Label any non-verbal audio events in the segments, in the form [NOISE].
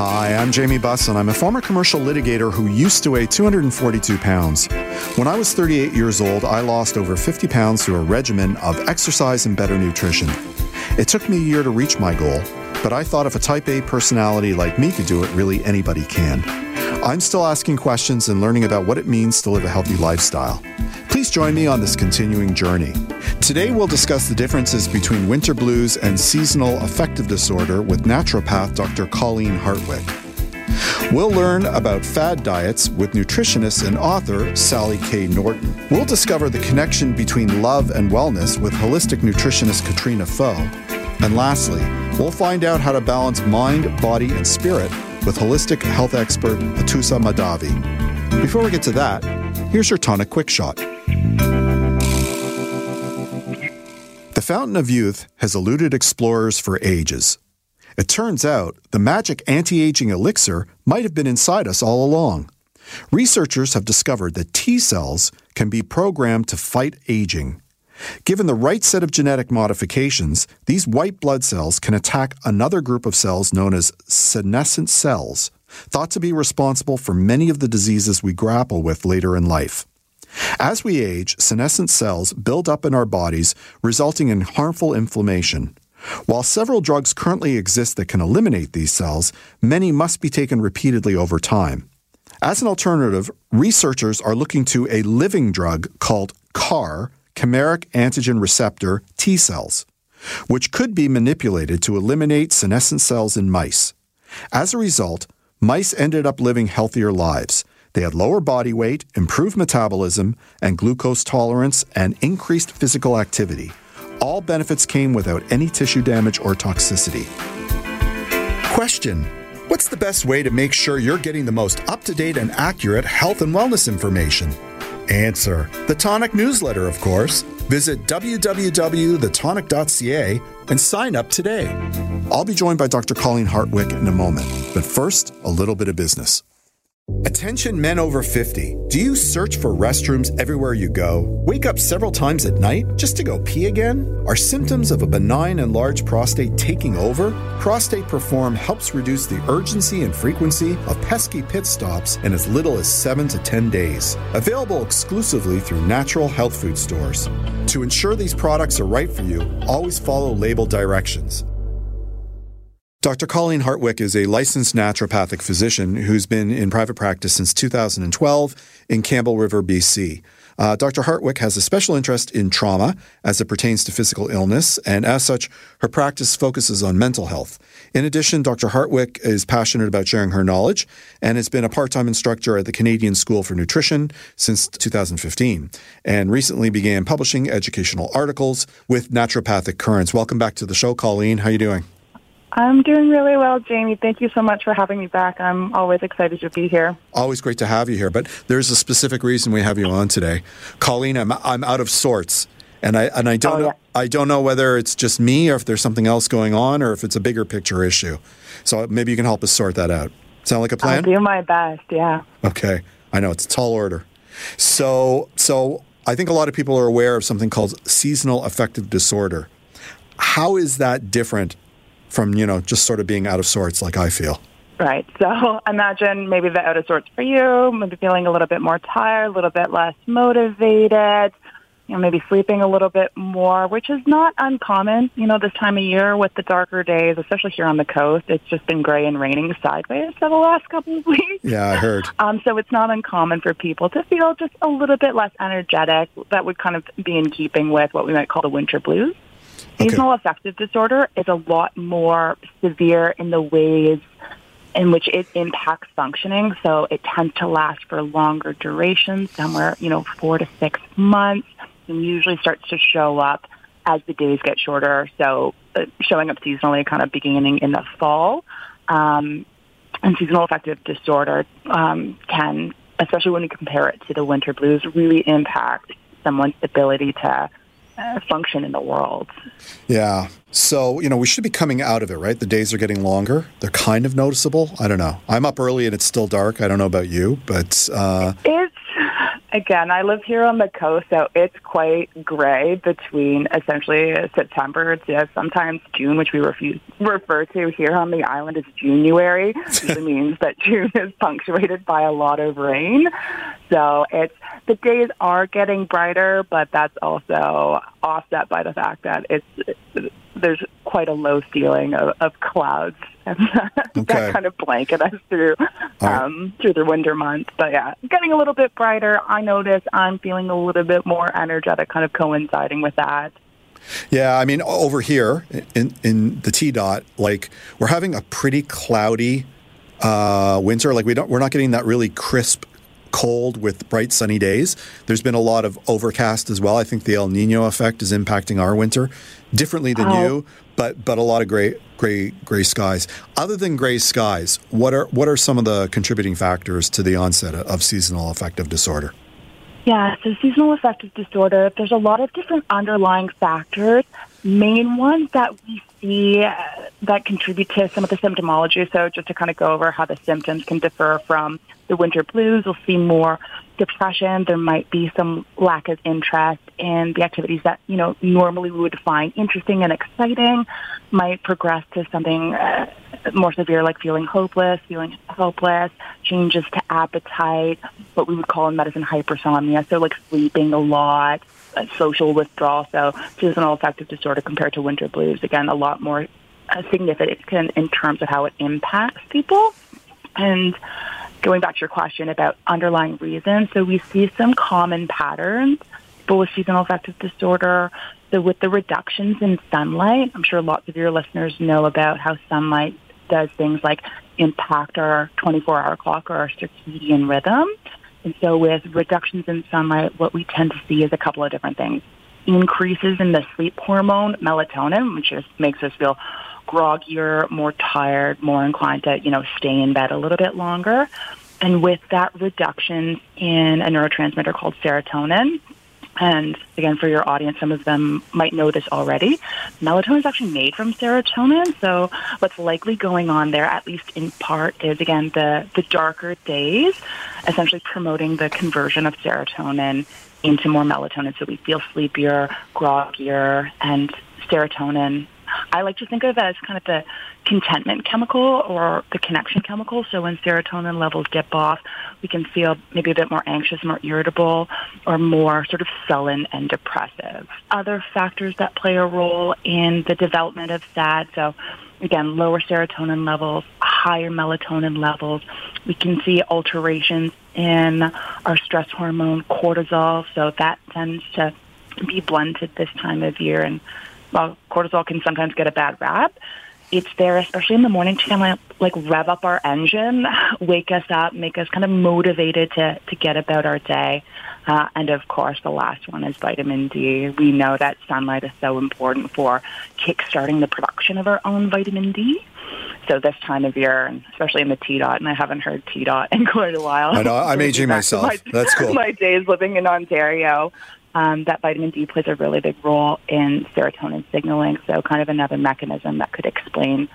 Hi, I'm Jamie Bussin. I'm a former commercial litigator who used to weigh 242 pounds. When I was 38 years old, I lost over 50 pounds through a regimen of exercise and better nutrition. It took me a year to reach my goal, but I thought if a type A personality like me could do it, really anybody can. I'm still asking questions and learning about what it means to live a healthy lifestyle. Please join me on this continuing journey. Today, we'll discuss the differences between winter blues and seasonal affective disorder with naturopath Dr. Colleen Hartwick. We'll learn about fad diets with nutritionist and author Sally K. Norton. We'll discover the connection between love and wellness with holistic nutritionist Katrina Foe. And lastly, we'll find out how to balance mind, body, and spirit with holistic health expert Atousa Mahdavi. Before we get to that, here's your tonic quick shot. The fountain of youth has eluded explorers for ages. It turns out the magic anti aging elixir might have been inside us all along. Researchers have discovered that T cells can be programmed to fight aging. Given the right set of genetic modifications, these white blood cells can attack another group of cells known as senescent cells, thought to be responsible for many of the diseases we grapple with later in life. As we age, senescent cells build up in our bodies, resulting in harmful inflammation. While several drugs currently exist that can eliminate these cells, many must be taken repeatedly over time. As an alternative, researchers are looking to a living drug called CAR, chimeric antigen receptor T cells, which could be manipulated to eliminate senescent cells in mice. As a result, mice ended up living healthier lives. They had lower body weight, improved metabolism, and glucose tolerance, and increased physical activity. All benefits came without any tissue damage or toxicity. Question What's the best way to make sure you're getting the most up to date and accurate health and wellness information? Answer The Tonic newsletter, of course. Visit www.thetonic.ca and sign up today. I'll be joined by Dr. Colleen Hartwick in a moment, but first, a little bit of business. Attention men over 50. Do you search for restrooms everywhere you go? Wake up several times at night just to go pee again? Are symptoms of a benign and large prostate taking over? Prostate Perform helps reduce the urgency and frequency of pesky pit stops in as little as 7 to 10 days. Available exclusively through natural health food stores. To ensure these products are right for you, always follow label directions. Dr. Colleen Hartwick is a licensed naturopathic physician who's been in private practice since 2012 in Campbell River, BC. Uh, Dr. Hartwick has a special interest in trauma as it pertains to physical illness, and as such, her practice focuses on mental health. In addition, Dr. Hartwick is passionate about sharing her knowledge and has been a part time instructor at the Canadian School for Nutrition since 2015, and recently began publishing educational articles with Naturopathic Currents. Welcome back to the show, Colleen. How are you doing? I'm doing really well, Jamie. Thank you so much for having me back. I'm always excited to be here. Always great to have you here, but there's a specific reason we have you on today. Colleen, I'm, I'm out of sorts. And I and I don't Oh, yeah. know I don't know whether it's just me or if there's something else going on or if it's a bigger picture issue. So maybe you can help us sort that out. Sound like a I'll plan? do my best, yeah. Okay. I know it's a tall order. So so I think a lot of people are aware of something called seasonal affective disorder. How is that different from, you know, just sort of being out of sorts like I feel? Right. So [LAUGHS] imagine maybe the out of sorts for you, maybe feeling a little bit more tired, a little bit less motivated, you know, maybe sleeping a little bit more, which is not uncommon, you know, this time of year with the darker days, especially here on the coast. It's just been gray and raining sideways for the last couple of [LAUGHS] weeks. Yeah, I heard. Um, so it's not uncommon for people to feel just a little bit less energetic. That would kind of be in keeping with what we might call the winter blues. Okay. Seasonal affective disorder is a lot more severe in the ways in which it impacts functioning. So it tends to last for longer durations, somewhere, you know, four to six months, and usually starts to show up as the days get shorter. So uh, showing up seasonally, kind of beginning in the fall. Um, and seasonal affective disorder um, can especially when you compare it to the winter blues, really impact someone's ability to uh, function in the world. Yeah. So, you know, we should be coming out of it, right? The days are getting longer. They're kind of noticeable. I don't know. I'm up early and it's still dark. I don't know about you, but. Uh... It's Again, I live here on the coast, so it's quite gray between essentially September to sometimes June, which we refuse, refer to here on the island as January. [LAUGHS] It means that [LAUGHS] June is punctuated by a lot of rain. So it's the days are getting brighter, but that's also offset by the fact that it's there's quite a low ceiling of, of clouds [LAUGHS] okay. that kind of blanket us through um, right. through the winter months. But yeah, getting a little bit brighter. I notice I'm feeling a little bit more energetic, kind of coinciding with that. Yeah, I mean, over here in in the T dot, like we're having a pretty cloudy uh, winter. Like we don't, we're not getting that really crisp cold with bright sunny days. There's been a lot of overcast as well. I think the El Nino effect is impacting our winter differently than oh. you, but but a lot of gray gray gray skies. Other than gray skies, what are what are some of the contributing factors to the onset of seasonal affective disorder? Yeah, so seasonal affective disorder, there's a lot of different underlying factors. Main ones that we see uh, that contribute to some of the symptomology. So just to kind of go over how the symptoms can differ from the winter blues, we'll see more depression. There might be some lack of interest in the activities that, you know, normally we would find interesting and exciting, might progress to something uh, more severe like feeling hopeless, feeling helpless, changes to appetite, what we would call in medicine hypersomnia. So like sleeping a lot, social withdrawal. So seasonal affective disorder compared to winter blues, again, a lot more uh, significant in terms of how it impacts people. And going back to your question about underlying reasons, so we see some common patterns with seasonal affective disorder. So with the reductions in sunlight, I'm sure lots of your listeners know about how sunlight does things like impact our 24-hour clock or our circadian rhythm. And so with reductions in sunlight, what we tend to see is a couple of different things. Increases in the sleep hormone melatonin, which just makes us feel groggier, more tired, more inclined to, you know, stay in bed a little bit longer. And with that reduction in a neurotransmitter called serotonin, and again, for your audience, some of them might know this already. Melatonin is actually made from serotonin. So what's likely going on there, at least in part, is again the, the darker days, essentially promoting the conversion of serotonin into more melatonin. So we feel sleepier, groggier, and serotonin I like to think of it as kind of the contentment chemical or the connection chemical. So when serotonin levels dip off, we can feel maybe a bit more anxious, more irritable, or more sort of sullen and depressive. Other factors that play a role in the development of SAD, so again, lower serotonin levels, higher melatonin levels. We can see alterations in our stress hormone cortisol, so that tends to be blunted this time of year and while cortisol can sometimes get a bad rap, it's there, especially in the morning, to kind of like rev up our engine, [LAUGHS] wake us up, make us kind of motivated to, to get about our day. Uh, and of course, the last one is vitamin D. We know that sunlight is so important for kickstarting the production of our own vitamin D. So this time of year, and especially in the T dot, and I haven't heard T dot in [LAUGHS] quite a while. I know I'm aging myself. My, That's cool. [LAUGHS] My days living in Ontario um, that vitamin D plays a really big role in serotonin signaling. So, kind of another mechanism that could explain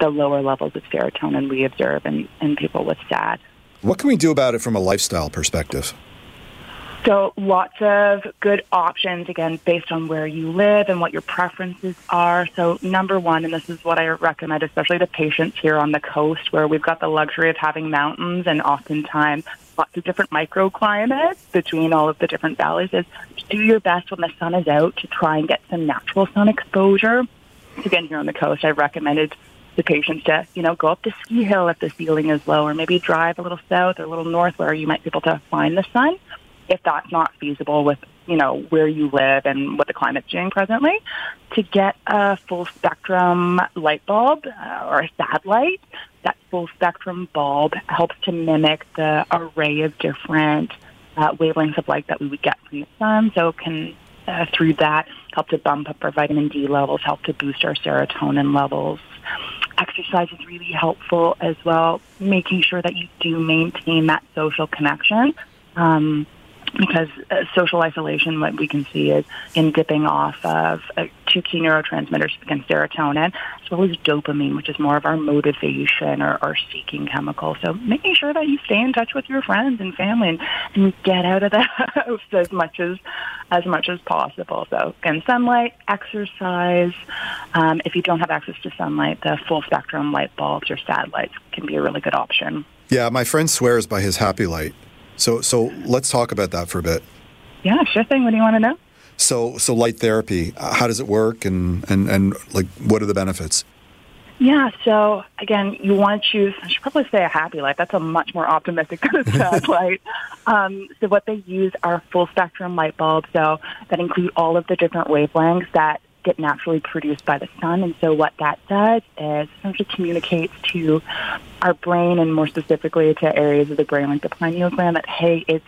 the lower levels of serotonin we observe in, in people with SAD. What can we do about it from a lifestyle perspective? So lots of good options, again, based on where you live and what your preferences are. So number one, and this is what I recommend, especially to patients here on the coast where we've got the luxury of having mountains and oftentimes lots of different microclimates between all of the different valleys, is do your best when the sun is out to try and get some natural sun exposure. Again, here on the coast, I've recommended the patients to, you know, go up the ski hill if the ceiling is low, or maybe drive a little south or a little north where you might be able to find the sun if that's not feasible with you know where you live and what the climate's doing presently, to get a full spectrum light bulb uh, or a light. That full spectrum bulb helps to mimic the array of different uh, wavelengths of light that we would get from the sun. So can uh, through that help to bump up our vitamin D levels, help to boost our serotonin levels. exercise is really helpful as well, making sure that you do maintain that social connection. Um, because uh, social isolation, what we can see is in dipping off of uh, two key neurotransmitters against serotonin, as well as dopamine, which is more of our motivation or, or seeking chemical. So making sure that you stay in touch with your friends and family and, and get out of the [LAUGHS] house as much as as much as possible. So again, sunlight, exercise. Um, if you don't have access to sunlight, the full spectrum light bulbs or SAD lights can be a really good option. Yeah, my friend swears by his happy light. So, so let's talk about that for a bit. Yeah, sure thing. What do you want to know? So, so light therapy, uh, how does it work, and and and like, what are the benefits? Yeah, so again, you want to choose, I should probably say a happy light. That's a much more optimistic [LAUGHS] kind of [LAUGHS] sad light. Um, so what they use are full spectrum light bulbs, so that include all of the different wavelengths that get naturally produced by the sun. And so what that does is essentially communicates to our brain and more specifically to areas of the brain like the pineal gland that, hey, it's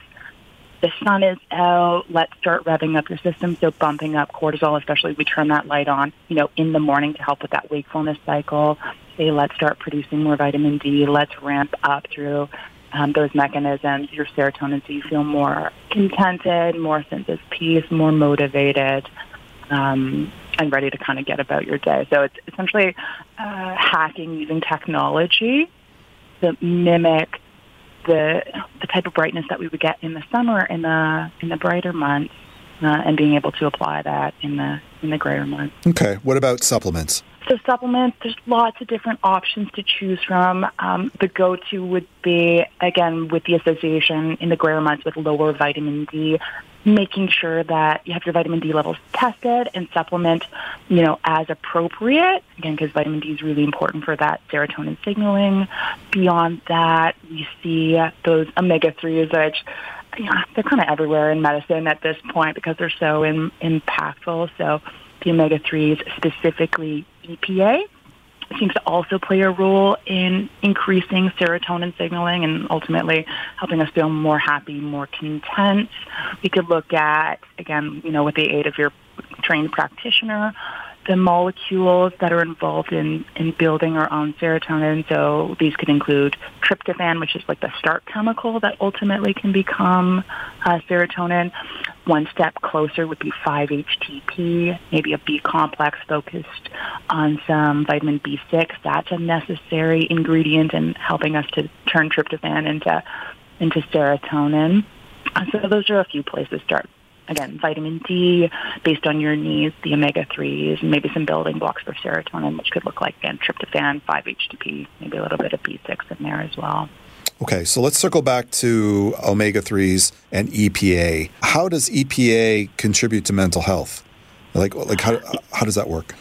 the sun is out, let's start revving up your system. So bumping up cortisol, especially if we turn that light on, you know, in the morning to help with that wakefulness cycle. Say, let's start producing more vitamin D. Let's ramp up through um, those mechanisms, your serotonin, so you feel more contented, more sense of peace, more motivated. Um, and ready to kind of get about your day. So it's essentially uh, hacking using technology to mimic the the type of brightness that we would get in the summer in the in the brighter months, uh, and being able to apply that in the in the grayer months. Okay. What about supplements? So supplements, there's lots of different options to choose from. Um, the go-to would be again with the association in the grayer months with lower vitamin D making sure that you have your vitamin D levels tested and supplement, you know, as appropriate. Again, because vitamin D is really important for that serotonin signaling. Beyond that, we see those omega threes, which you know, they're kind of everywhere in medicine at this point because they're so in, impactful. So the omega threes, specifically EPA, seems to also play a role in increasing serotonin signaling and ultimately helping us feel more happy, more content. We could look at, again, you know, with the aid of your trained practitioner, the molecules that are involved in, in building our own serotonin. So these could include tryptophan, which is like the start chemical that ultimately can become uh, serotonin. One step closer would be 5-HTP, maybe a B complex focused on some vitamin B6. That's a necessary ingredient in helping us to turn tryptophan into into serotonin. Uh, so those are a few places to start again, vitamin D based on your needs, the omega 3s, and maybe some building blocks for serotonin, which could look like again, tryptophan, 5-HTP, maybe a little bit of B6 in there as well. Okay, so let's circle back to omega 3s and EPA. How does EPA contribute to mental health? Like, like how, how does that work?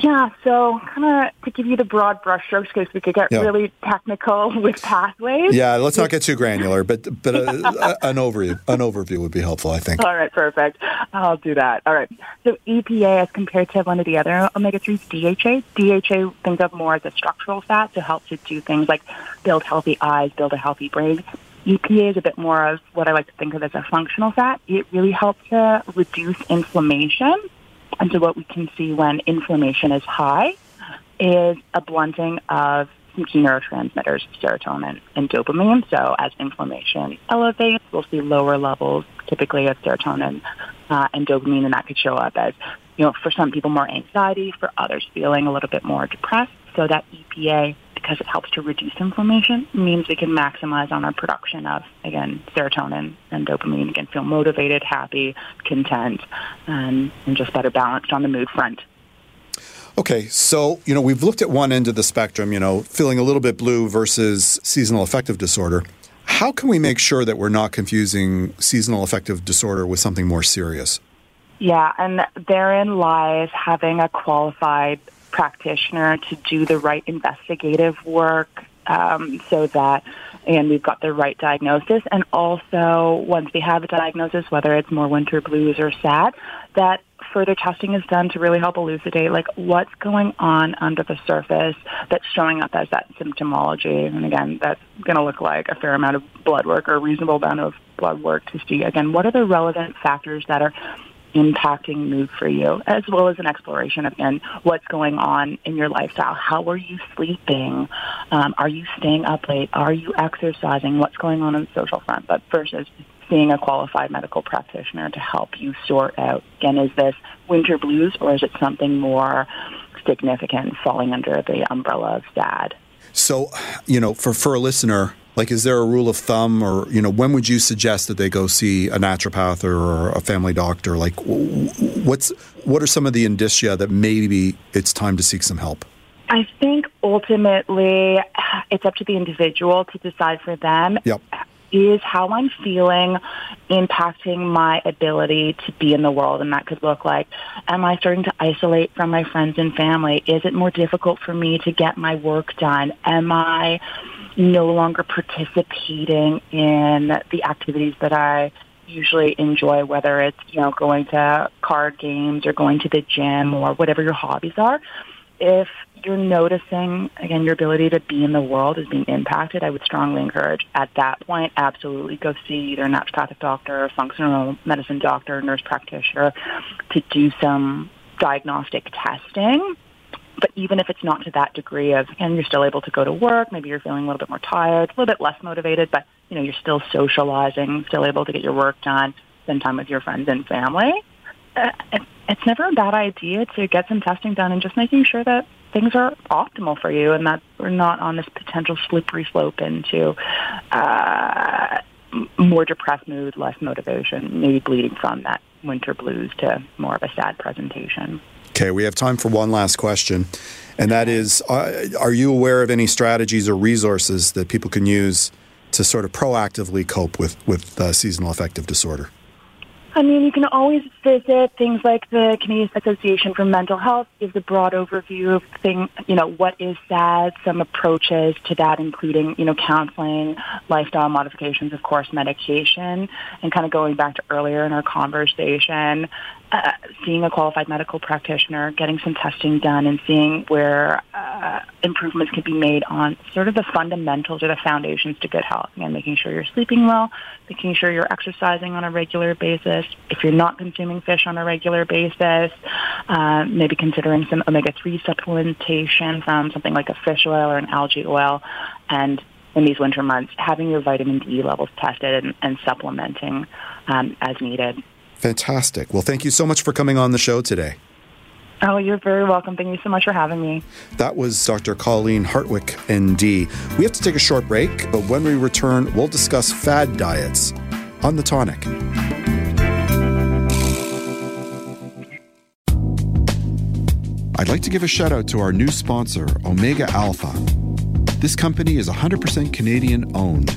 Yeah, so kind of to give you the broad brushstrokes, because we could get yeah. really technical [LAUGHS] with pathways. Yeah, let's not get too granular, but but uh, a, an overview an overview would be helpful, I think. All right, perfect. I'll do that. All right. So EPA, as compared to one of the other omega threes, DHA. DHA think of more as a structural fat to help to do things like build healthy eyes, build a healthy brain. EPA is a bit more of what I like to think of as a functional fat. It really helps to reduce inflammation and so what we can see when inflammation is high is a blunting of some key neurotransmitters, serotonin and dopamine. So as inflammation elevates, we'll see lower levels typically of serotonin uh, and dopamine, and that could show up as, you know, for some people more anxiety, for others feeling a little bit more depressed. So that EPA because it helps to reduce inflammation, means we can maximize on our production of, again, serotonin and dopamine. Again, feel motivated, happy, content, and, and just better balanced on the mood front. Okay, so you know we've looked at one end of the spectrum, you know, feeling a little bit blue versus seasonal affective disorder. How can we make sure that we're not confusing seasonal affective disorder with something more serious? Yeah, and therein lies having a qualified practitioner to do the right investigative work um, so that and we've got the right diagnosis. And also once we have a diagnosis whether it's more winter blues or sad that further testing is done to really help elucidate like what's going on under the surface that's showing up as that symptomology. And again that's going to look like a fair amount of blood work or a reasonable amount of blood work to see again what are the relevant factors that are impacting mood for you, as well as an exploration of again what's going on in your lifestyle. How are you sleeping? Um, are you staying up late? Are you exercising? What's going on on the social front? But versus seeing a qualified medical practitioner to help you sort out again, is this winter blues or is it something more significant falling under the umbrella of SAD? So, you know, for, for a listener, like, is there a rule of thumb, or you know, when would you suggest that they go see a naturopath or a family doctor? Like, what's what are some of the indicia that maybe it's time to seek some help? I think ultimately [SIGHS] it's up to the individual to decide for them. Yep. Is how I'm feeling impacting my ability to be in the world? And that could look like, am I starting to isolate from my friends and family? Is it more difficult for me to get my work done? Am I no longer participating in the activities that I usually enjoy, whether it's, you know, going to card games or going to the gym or whatever your hobbies are. If you're noticing, again, your ability to be in the world is being impacted, I would strongly encourage at that point, absolutely go see either a naturopathic doctor, functional medicine doctor, nurse practitioner to do some diagnostic testing but even if it's not to that degree of, and you're still able to go to work, maybe you're feeling a little bit more tired, a little bit less motivated, but you know, you're still socializing, still able to get your work done, spend time with your friends and family. Uh, it's never a bad idea to get some testing done and just making sure that things are optimal for you and that we're not on this potential slippery slope into uh, more depressed mood, less motivation, maybe bleeding from that winter blues to more of a sad presentation. Okay, we have time for one last question, and that is uh, Are you aware of any strategies or resources that people can use to sort of proactively cope with, with uh, seasonal affective disorder? I mean, you can always visit things like the Canadian Association for Mental Health gives a broad overview of thing, you know, what is SAD, some approaches to that, including, you know, counseling, lifestyle modifications, of course, medication, and kind of going back to earlier in our conversation, uh, seeing a qualified medical practitioner, getting some testing done, and seeing where uh, improvements can be made on sort of the fundamentals or the foundations to good health. And making sure you're sleeping well, making sure you're exercising on a regular basis. If you're not consuming fish on a regular basis, uh, maybe considering some omega-3 supplementation from something like a fish oil or an algae oil, and in these winter months, having your vitamin D levels tested and, and supplementing um, as needed. Fantastic. Well, thank you so much for coming on the show today. Oh, you're very welcome. Thank you so much for having me. That was Dr. Colleen Hartwick, ND. We have to take a short break, but when we return, we'll discuss fad diets on the tonic. I'd like to give a shout out to our new sponsor, Omega Alpha. This company is 100% Canadian owned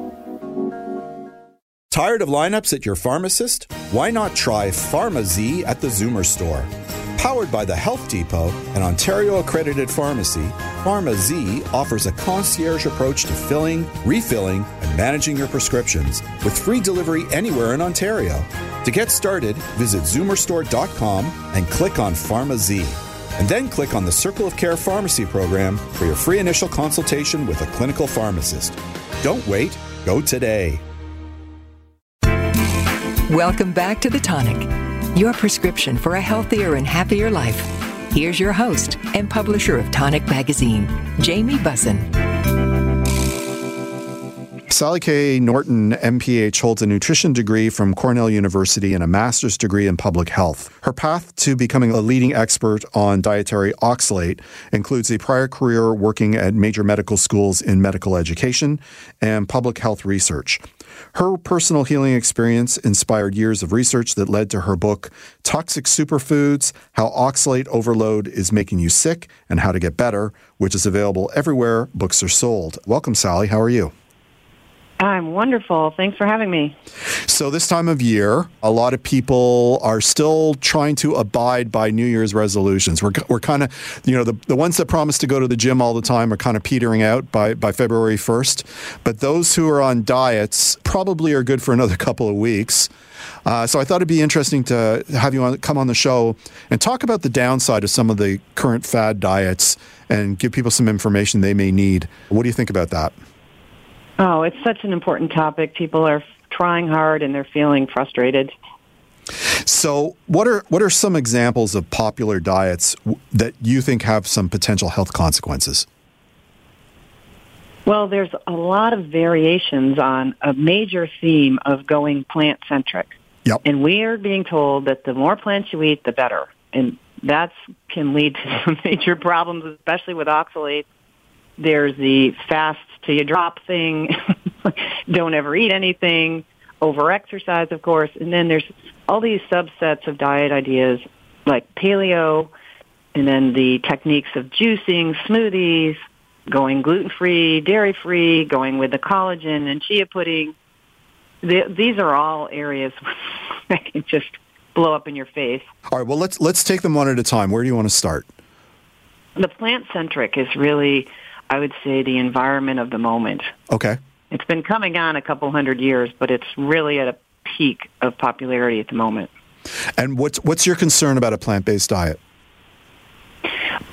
Tired of lineups at your pharmacist? Why not try PharmaZ at the Zoomer store? Powered by the Health Depot, an Ontario accredited pharmacy, PharmaZ offers a concierge approach to filling, refilling, and managing your prescriptions with free delivery anywhere in Ontario. To get started, visit zoomerstore.com and click on PharmaZ. And then click on the Circle of Care Pharmacy program for your free initial consultation with a clinical pharmacist. Don't wait, go today. Welcome back to The Tonic, your prescription for a healthier and happier life. Here's your host and publisher of Tonic Magazine, Jamie Bussin. Sally K. Norton, MPH, holds a nutrition degree from Cornell University and a master's degree in public health. Her path to becoming a leading expert on dietary oxalate includes a prior career working at major medical schools in medical education and public health research. Her personal healing experience inspired years of research that led to her book, Toxic Superfoods How Oxalate Overload is Making You Sick and How to Get Better, which is available everywhere books are sold. Welcome, Sally. How are you? I'm wonderful. Thanks for having me. So, this time of year, a lot of people are still trying to abide by New Year's resolutions. We're, we're kind of, you know, the, the ones that promise to go to the gym all the time are kind of petering out by, by February 1st. But those who are on diets probably are good for another [LAUGHS] couple of weeks. Uh, so I thought it'd be interesting to have you on, come on the show and talk about the downside of some of the current fad diets and give people some information they may need. What do you think about that? Oh, it's such an important topic. People are trying hard and they're feeling frustrated. So, what are what are some examples of popular diets that you think have some potential health consequences? Well, there's a lot of variations on a major theme of going plant centric. Yep. And we are being told that the more plants you eat, the better. And that can lead to [LAUGHS] some major problems, especially with oxalates. There's the fast till you drop thing. [LAUGHS] Don't ever eat anything. Over exercise, of course. And then there's all these subsets of diet ideas like paleo and then the techniques of juicing, smoothies, going gluten-free, dairy-free, going with the collagen and chia pudding. The, these are all areas [LAUGHS] that can just blow up in your face. All right, well let's let's take them one at a time. Where do you want to start? The plant centric is really I would say the environment of the moment. Okay. It's been coming on a couple hundred years, but it's really at a peak of popularity at the moment. And what's what's your concern about a plant-based diet?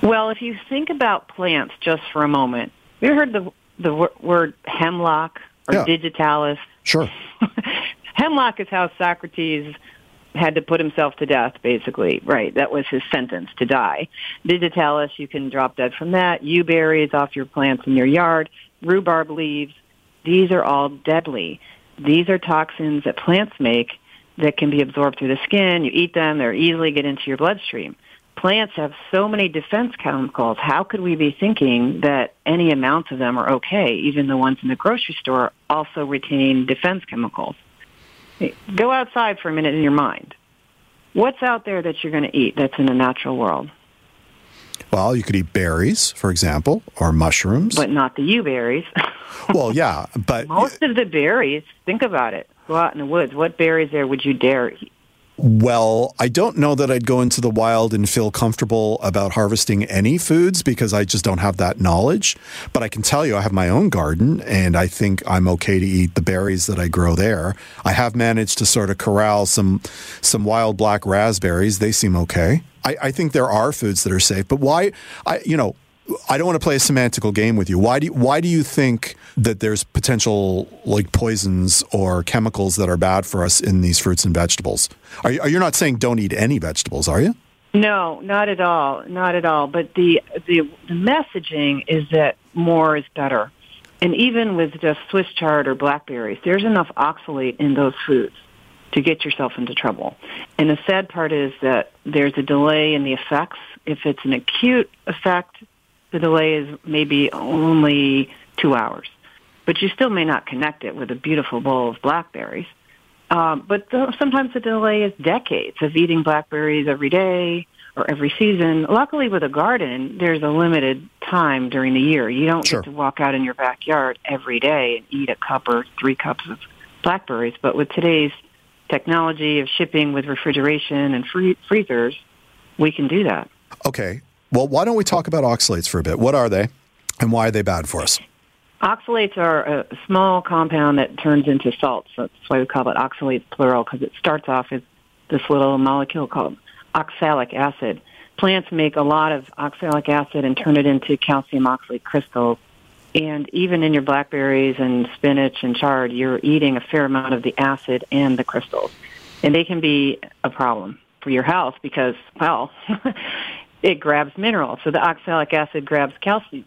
Well, if you think about plants just for a moment, you heard the the word hemlock or yeah. digitalis? Sure. [LAUGHS] hemlock is how Socrates had to put himself to death, basically. Right. That was his sentence to die. Digitalis, you can drop dead from that. Yew berries off your plants in your yard. Rhubarb leaves. These are all deadly. These are toxins that plants make that can be absorbed through the skin. You eat them, they're easily get into your bloodstream. Plants have so many defense chemicals. How could we be thinking that any amount of them are okay? Even the ones in the grocery store also retain defense chemicals. Go outside for a minute in your mind. What's out there that you're going to eat that's in the natural world? Well, you could eat berries, for example, or mushrooms. But not the yew berries. [LAUGHS] well, yeah, but most of the berries, think about it. Go out in the woods. What berries there would you dare eat? Well, I don't know that I'd go into the wild and feel comfortable about harvesting any foods because I just don't have that knowledge. But I can tell you, I have my own garden and I think I'm okay to eat the berries that I grow there. I have managed to sort of corral some some wild black raspberries. They seem okay. I, I think there are foods that are safe, but why? I you know I don't want to play a semantical game with you. Why do you, why do you think that there's potential like poisons or chemicals that are bad for us in these fruits and vegetables? Are you, are you not saying don't eat any vegetables, are you? No, not at all, not at all. But the the, the messaging is that more is better, and even with just Swiss chard or blackberries, there's enough oxalate in those foods to get yourself into trouble. And the sad part is that there's a delay in the effects. If it's an acute effect, the delay is maybe only two hours. But you still may not connect it with a beautiful bowl of blackberries. Um, but the, sometimes the delay is decades of eating blackberries every day or every season. Luckily, with a garden, there's a limited time during the year. You don't sure. get to walk out in your backyard every day and eat a cup or three cups of blackberries. But with today's technology of shipping with refrigeration and free- freezers, we can do that. Okay. Well, why don't we talk about oxalates for a bit? What are they and why are they bad for us? Oxalates are a small compound that turns into salts. That's why we call it oxalates plural because it starts off as this little molecule called oxalic acid. Plants make a lot of oxalic acid and turn it into calcium oxalate crystals. And even in your blackberries and spinach and chard, you're eating a fair amount of the acid and the crystals. And they can be a problem for your health because, well, [LAUGHS] it grabs minerals. So the oxalic acid grabs calcium.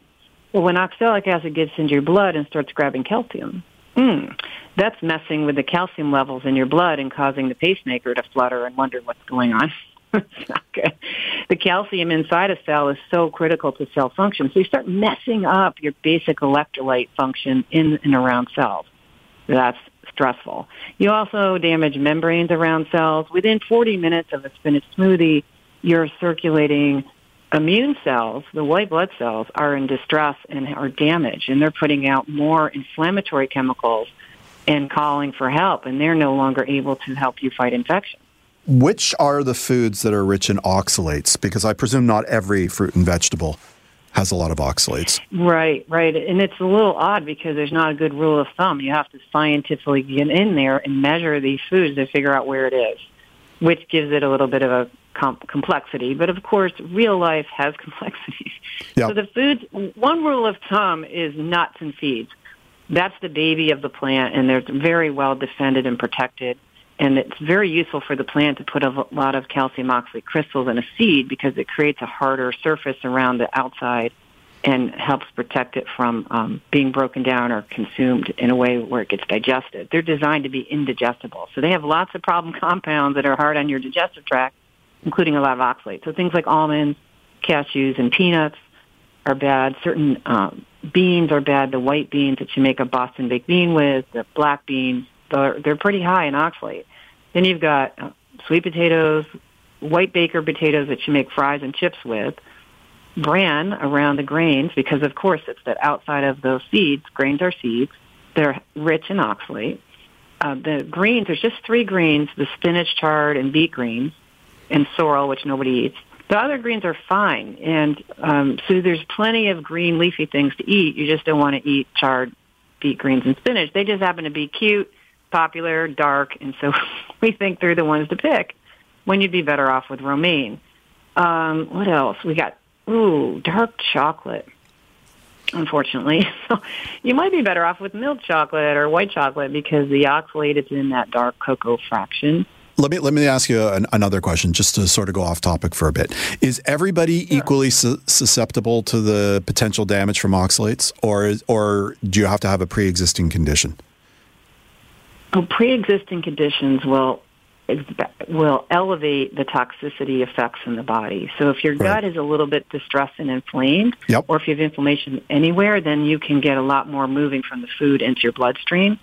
Well, when oxalic acid gets into your blood and starts grabbing calcium, mm, that's messing with the calcium levels in your blood and causing the pacemaker to flutter and wonder what's going on. [LAUGHS] The calcium inside a cell is so critical to cell function. So you start messing up your basic electrolyte function in and around cells. That's stressful. You also damage membranes around cells. Within 40 minutes of a spinach smoothie, your circulating immune cells, the white blood cells, are in distress and are damaged, and they're putting out more inflammatory chemicals and calling for help, and they're no longer able to help you fight infection. Which are the foods that are rich in oxalates? Because I presume not every fruit and vegetable has a lot of oxalates. Right, right. And it's a little odd because there's not a good rule of thumb. You have to scientifically get in there and measure these foods to figure out where it is, which gives it a little bit of a com- complexity. But of course, real life has [LAUGHS] complexities. Yep. So the foods, one rule of thumb is nuts and seeds. That's the baby of the plant, and they're very well defended and protected and it's very useful for the plant to put a lot of calcium oxalate crystals in a seed because it creates a harder surface around the outside and helps protect it from um, being broken down or consumed in a way where it gets digested. They're designed to be indigestible. So they have lots of problem [LAUGHS] compounds that are hard on your digestive tract, including a lot of oxalate. So things like almonds, cashews, and peanuts are bad. Certain um, beans are bad. The white beans that you make a Boston baked bean with, the black beans, they're, they're pretty high in oxalate. Then you've got uh, sweet potatoes, white baker potatoes that you make fries and chips with, bran around the grains because of course it's that outside of those seeds, grains are seeds, they're rich in oxalate. Uh, the greens, there's just three greens, the spinach, chard, and beet greens, and sorrel, which nobody eats. The other greens are fine, and um, so there's plenty of green leafy things to eat. You just don't want to eat chard, beet greens, and spinach. They just happen to be cute popular, dark, and so [LAUGHS] we think they're the ones to pick when you'd be better off with romaine. Um, what else? We got, ooh, dark chocolate, unfortunately. [LAUGHS] So you might be better off with milk chocolate or white chocolate because the oxalate is in that dark cocoa fraction. Let me let me ask you an, another question, just to sort of go off topic for a bit. Is everybody sure. equally su- susceptible to the potential damage from oxalates, or or do you have to have a pre-existing condition? Well, pre-existing conditions will will elevate the toxicity effects in the body. So if your right. gut is a little bit distressed and inflamed, yep. or if you have inflammation anywhere, then you can get a lot more moving from the food into your bloodstream.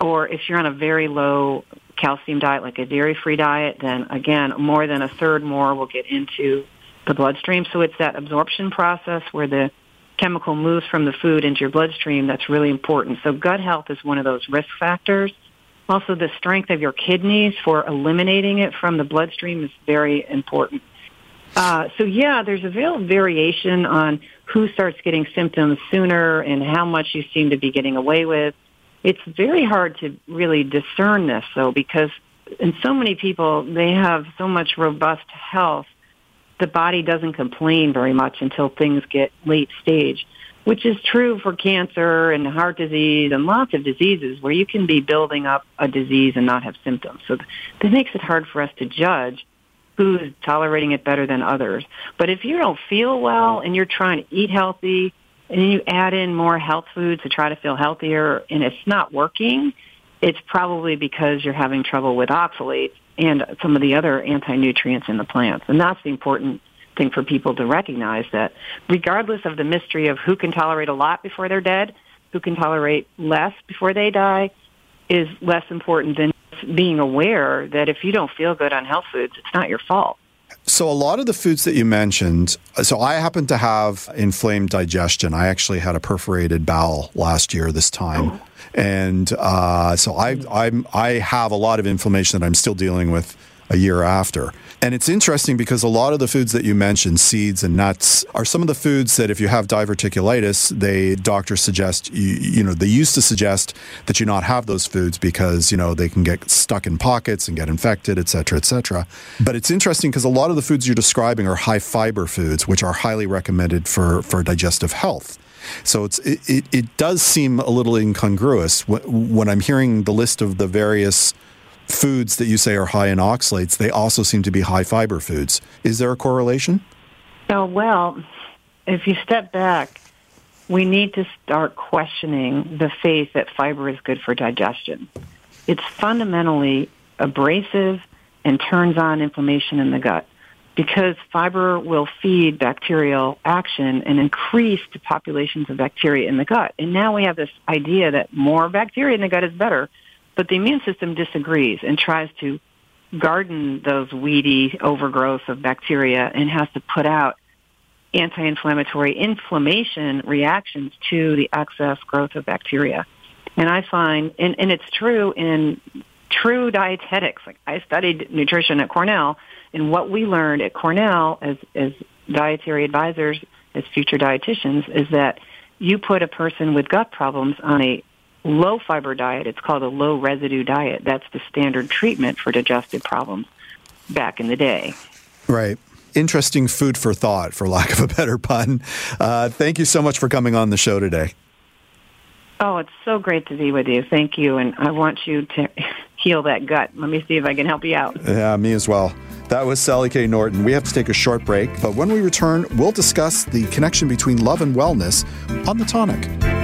Or if you're on a very low calcium diet, like a dairy-free diet, then again, more than a third more will get into the bloodstream. So it's that absorption process where the chemical moves from the food into your bloodstream that's really important. So gut health is one of those risk factors also, the strength of your kidneys for eliminating it from the bloodstream is very important. Uh, so yeah, there's a real variation on who starts getting symptoms sooner and how much you seem to be getting away with. It's very hard to really discern this though because in so many people, they have so much robust health, the body doesn't complain very much until things get late stage which is true for cancer and heart disease and lots of diseases where you can be building up a disease and not have symptoms. So that makes it hard for us to judge who's tolerating it better than others. But if you don't feel well and you're trying to eat healthy and then you add in more health foods to try to feel healthier and it's not working, it's probably because you're having trouble with oxalates and some of the other anti-nutrients in the plants. And that's the important thing for people to recognize that regardless of the mystery of who can tolerate a lot before they're dead, who can tolerate less before they die, is less important than being aware that if you don't feel good on health foods, it's not your fault. So, a lot of the foods that you mentioned, so I happen to have inflamed digestion. I actually had a perforated bowel last year this time. Oh. And uh, so I, I'm, I have a lot of inflammation that I'm still dealing with a year after. And it's interesting because a lot of the foods that you mentioned, seeds and nuts, are some of the foods that if you have diverticulitis, they doctors suggest you, you know they used to suggest that you not have those foods because you know they can get stuck in pockets and get infected, et cetera, et cetera. But it's interesting because a lot of the foods you're describing are high fiber foods, which are highly recommended for for digestive health. So it's it, it, it does seem a little incongruous when I'm hearing the list of the various foods that you say are high in oxalates, they also seem to be high fiber foods. Is there a correlation? Oh, well, if you step back, we need to start questioning the faith that fiber is good for digestion. It's fundamentally abrasive and turns on inflammation in the gut because fiber will feed bacterial action and increase the populations of bacteria in the gut. And now we have this idea that more bacteria in the gut is better. But the immune system disagrees and tries to garden those weedy overgrowth of bacteria and has to put out anti-inflammatory inflammation reactions to the excess growth of bacteria. And I find, and, and it's true in true dietetics. Like I studied nutrition at Cornell, and what we learned at Cornell as, as dietary advisors, as future dietitians, is that you put a person with gut problems on a low fiber diet. It's called a low residue diet. That's the standard treatment for digestive problems back in the day. Right. Interesting food for thought, for lack of a better pun. Uh, thank you so much for coming on the show today. Oh, it's so great to be with you. Thank you. And I want you to [LAUGHS] heal that gut. Let me see if I can help you out. Yeah, me as well. That was Sally K. Norton. We have to take a short break, but when we return, we'll discuss the connection between love and wellness on the tonic.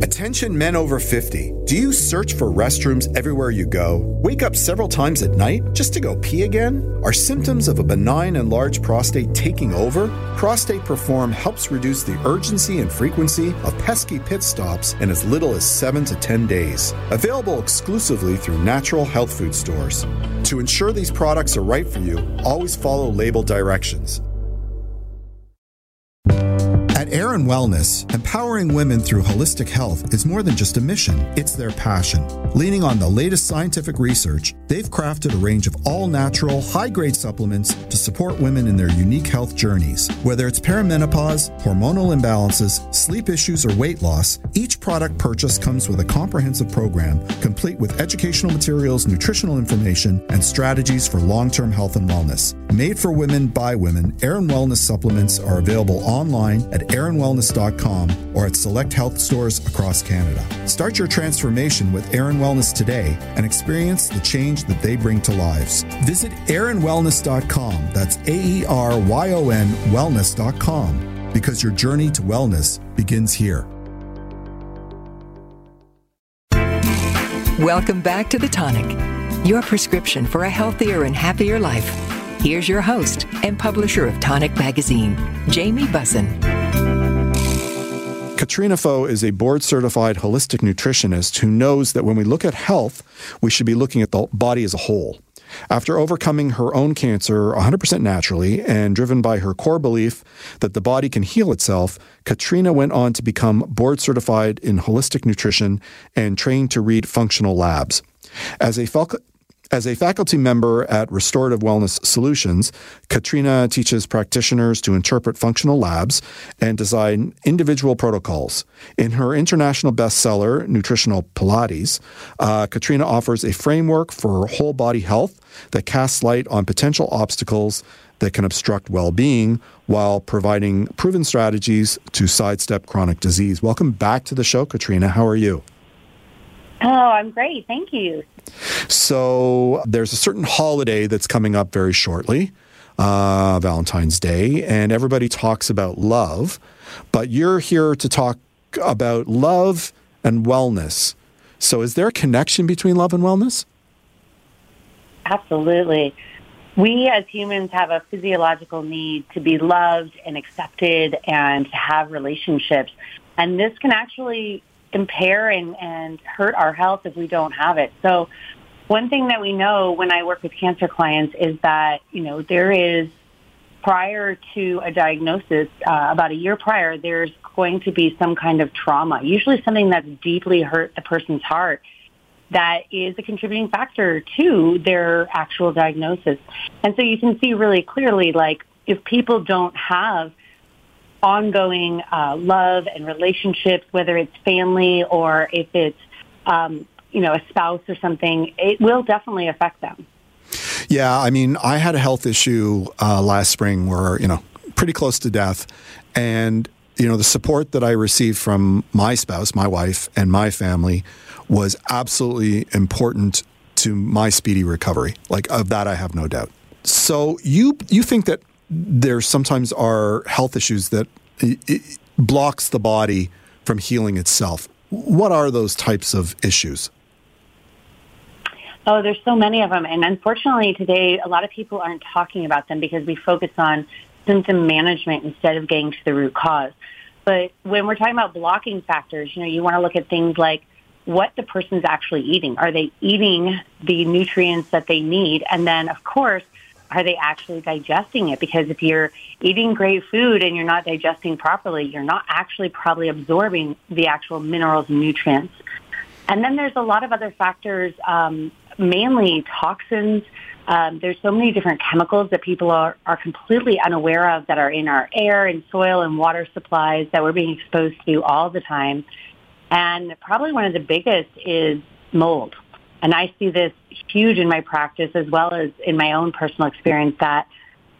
Attention men over 50. Do you search for restrooms everywhere you go? Wake up several times at night just to go pee again? Are symptoms of a benign and large prostate taking over? Prostate Perform helps reduce the urgency and frequency of pesky pit stops in as little as 7 to 10 days. Available exclusively through natural health food stores. To ensure these products are right for you, always follow label directions. And Wellness, empowering women through holistic health is more than just a mission, it's their passion. Leaning on the latest scientific research, they've crafted a range of all natural, high grade supplements to support women in their unique health journeys. Whether it's perimenopause, hormonal imbalances, sleep issues, or weight loss, each product purchase comes with a comprehensive program complete with educational materials, nutritional information, and strategies for long term health and wellness. Made for women by women, Aeryon Wellness supplements are available online at aeryonwellness.com or at select health stores across Canada. Start your transformation with Aeryon Wellness today and experience the change that they bring to lives. Visit aeryonwellness.com. That's A E R Y O N wellness.com because your journey to wellness begins here. Welcome back to The Tonic, your prescription for a healthier and happier life. Here's your host and publisher of Tonic Magazine, Jamie Bussin. Katrina Foe is a board certified holistic nutritionist who knows that when we look at health, we should be looking at the body as a whole. After overcoming her own cancer 100% naturally and driven by her core belief that the body can heal itself, Katrina went on to become board certified in holistic nutrition and trained to read functional labs. As a as a faculty member at Restorative Wellness Solutions, Katrina teaches practitioners to interpret functional labs and design individual protocols. In her international bestseller, Nutritional Pilates, uh, Katrina offers a framework for whole body health that casts light on potential obstacles that can obstruct well being while providing proven strategies to sidestep chronic disease. Welcome back to the show, Katrina. How are you? Oh, I'm great. Thank you. So there's a certain holiday that's coming up very shortly, uh, Valentine's Day, and everybody talks about love, but you're here to talk about love and wellness. So is there a connection between love and wellness? Absolutely. We as humans have a physiological need to be loved and accepted and to have relationships. And this can actually impair and, and hurt our health if we don't have it. So one thing that we know when I work with cancer clients is that, you know, there is prior to a diagnosis, uh, about a year prior, there's going to be some kind of trauma, usually something that's deeply hurt the person's heart that is a contributing factor to their actual diagnosis. And so you can see really clearly, like, if people don't have ongoing uh, love and relationships, whether it's family or if it's um, you know a spouse or something, it will definitely affect them. Yeah, I mean, I had a health issue uh, last spring where you know pretty close to death, and you know the support that I received from my spouse, my wife, and my family was absolutely important to my speedy recovery. Like of that, I have no doubt. So you you think that there sometimes are health issues that blocks the body from healing itself. What are those types of issues? Oh, there's so many of them. And unfortunately today, a lot of people aren't talking about them because we focus on symptom management instead of getting to the root cause. But when we're talking about blocking factors, you know, you want to look at things like what the person's actually eating. Are they eating the nutrients that they need? And then, of course, are they actually digesting it? Because if you're eating great food and you're not digesting properly, you're not actually probably absorbing the actual minerals and nutrients. And then there's a lot of other factors, um, mainly toxins. Um, there's so many different chemicals that people are, are completely unaware of that are in our air and soil and water supplies that we're being exposed to all the time. And probably one of the biggest is mold. And I see this huge in my practice as well as in my own personal experience that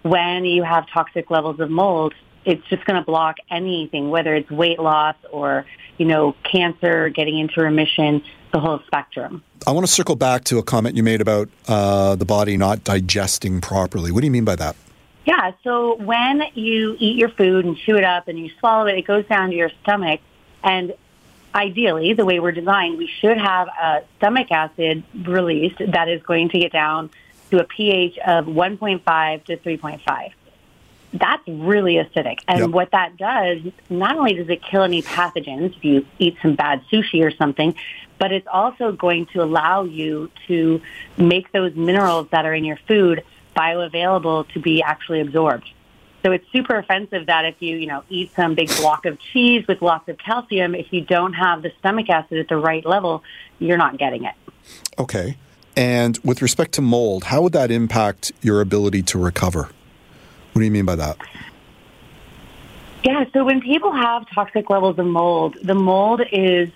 when you have toxic levels of mold, it's just going to block anything, whether it's weight loss or, you know, cancer, getting into remission, the whole spectrum. I want to circle back to a comment you made about uh, the body not digesting properly. What do you mean by that? Yeah, so when you eat your food and chew it up and you swallow it, it goes down to your stomach. And ideally, the way we're designed, we should have a stomach acid released that is going to get down to a pH of 1.5 to 3.5 that's really acidic. And yep. what that does, not only does it kill any pathogens if you eat some bad sushi or something, but it's also going to allow you to make those minerals that are in your food bioavailable to be actually absorbed. So it's super offensive that if you, you know, eat some big block of cheese with lots of calcium, if you don't have the stomach acid at the right level, you're not getting it. Okay. And with respect to mold, how would that impact your ability to recover? What do you mean by that? Yeah, so when people have toxic levels of mold, the mold is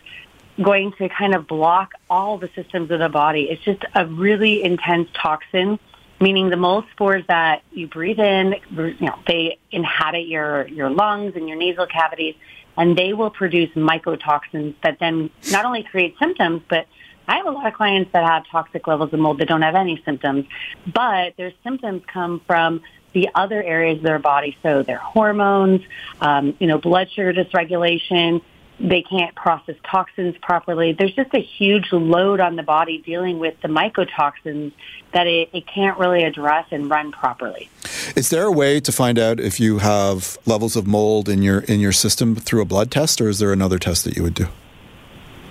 going to kind of block all the systems of the body. It's just a really intense toxin, meaning the mold spores that you breathe in, you know, they inhabit your, your lungs and your nasal cavities, and they will produce mycotoxins that then not only create symptoms, but I have a lot of clients that have toxic levels of mold that don't have any symptoms, but their symptoms come from the other areas of their body. So their hormones, um, you know, blood sugar dysregulation. They can't process toxins properly. There's just a huge load on the body dealing with the mycotoxins that it, it can't really address and run properly. Is there a way to find out if you have levels of mold in your in your system through a blood test, or is there another test that you would do?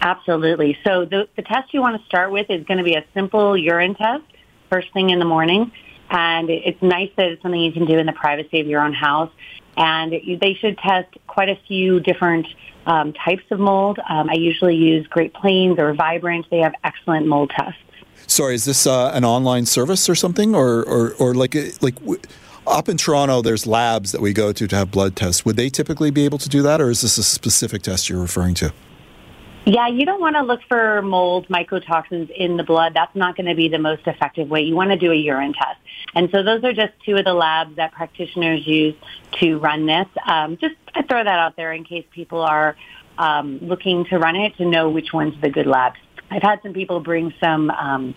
Absolutely. So the, the test you want to start with is going to be a simple urine test first thing in the morning. And it's nice that it's something you can do in the privacy of your own house. And they should test quite a few different um, types of mold. Um, I usually use Great Plains or Vibrant. They have excellent mold tests. Sorry, is this uh, an online service or something, or or, or like like up in Toronto? There's labs that we go to to have blood tests. Would they typically be able to do that, or is this a specific test you're referring to? Yeah, you don't want to look for mold mycotoxins in the blood. That's not going to be the most effective way. You want to do a urine test. And so those are just two of the labs that practitioners use to run this. Um, just I throw that out there in case people are um, looking to run it to know which one's the good labs. I've had some people bring some um,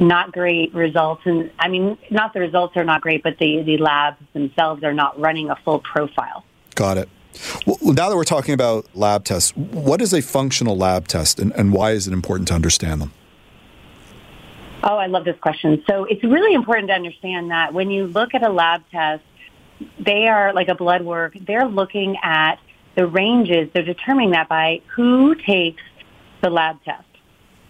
not great results, and I mean, not the results are not great, but the the labs themselves are not running a full profile. Got it. Well, now that we're talking about lab tests, what is a functional lab test and, and why is it important to understand them? Oh, I love this question. So it's really important to understand that when you look at a lab test, they are like a blood work. They're looking at the ranges. They're determining that by who takes the lab test.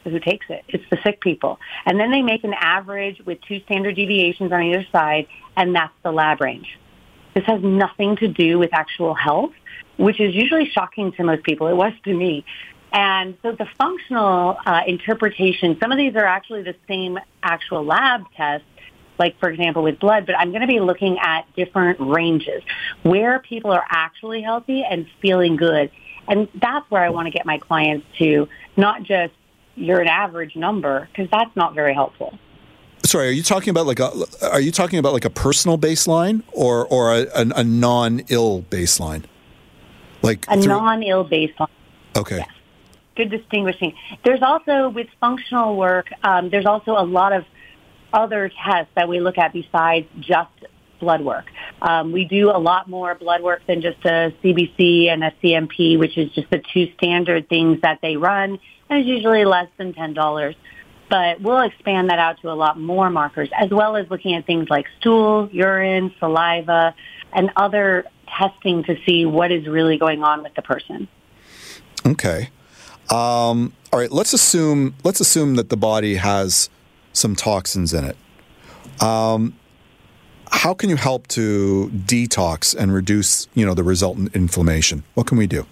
Who takes it? It's the sick people. And then they make an average with two standard deviations on either side, and that's the lab range. This has nothing to do with actual health, which is usually shocking to most people. It was to me. And so the functional uh, interpretation, some of these are actually the same actual lab tests, like for example with blood, but I'm going to be looking at different ranges where people are actually healthy and feeling good. And that's where I want to get my clients to, not just you're an average number, because that's not very helpful. Sorry, are you talking about like a are you talking about like a personal baseline or or a, a, a non-ill baseline? Like a through... non-ill baseline. Okay. Yes good distinguishing. There's also with functional work, um, there's also a lot of other tests that we look at besides just blood work. Um, we do a lot more blood work than just a CBC and a CMP, which is just the two standard things that they run, and it's usually less than ten dollars. But we'll expand that out to a lot more markers, as well as looking at things like stool, urine, saliva, and other testing to see what is really going on with the person. Okay. Um, all right, let's assume let's assume that the body has some toxins in it. Um, how can you help to detox and reduce, you know, the resultant inflammation? What can we do?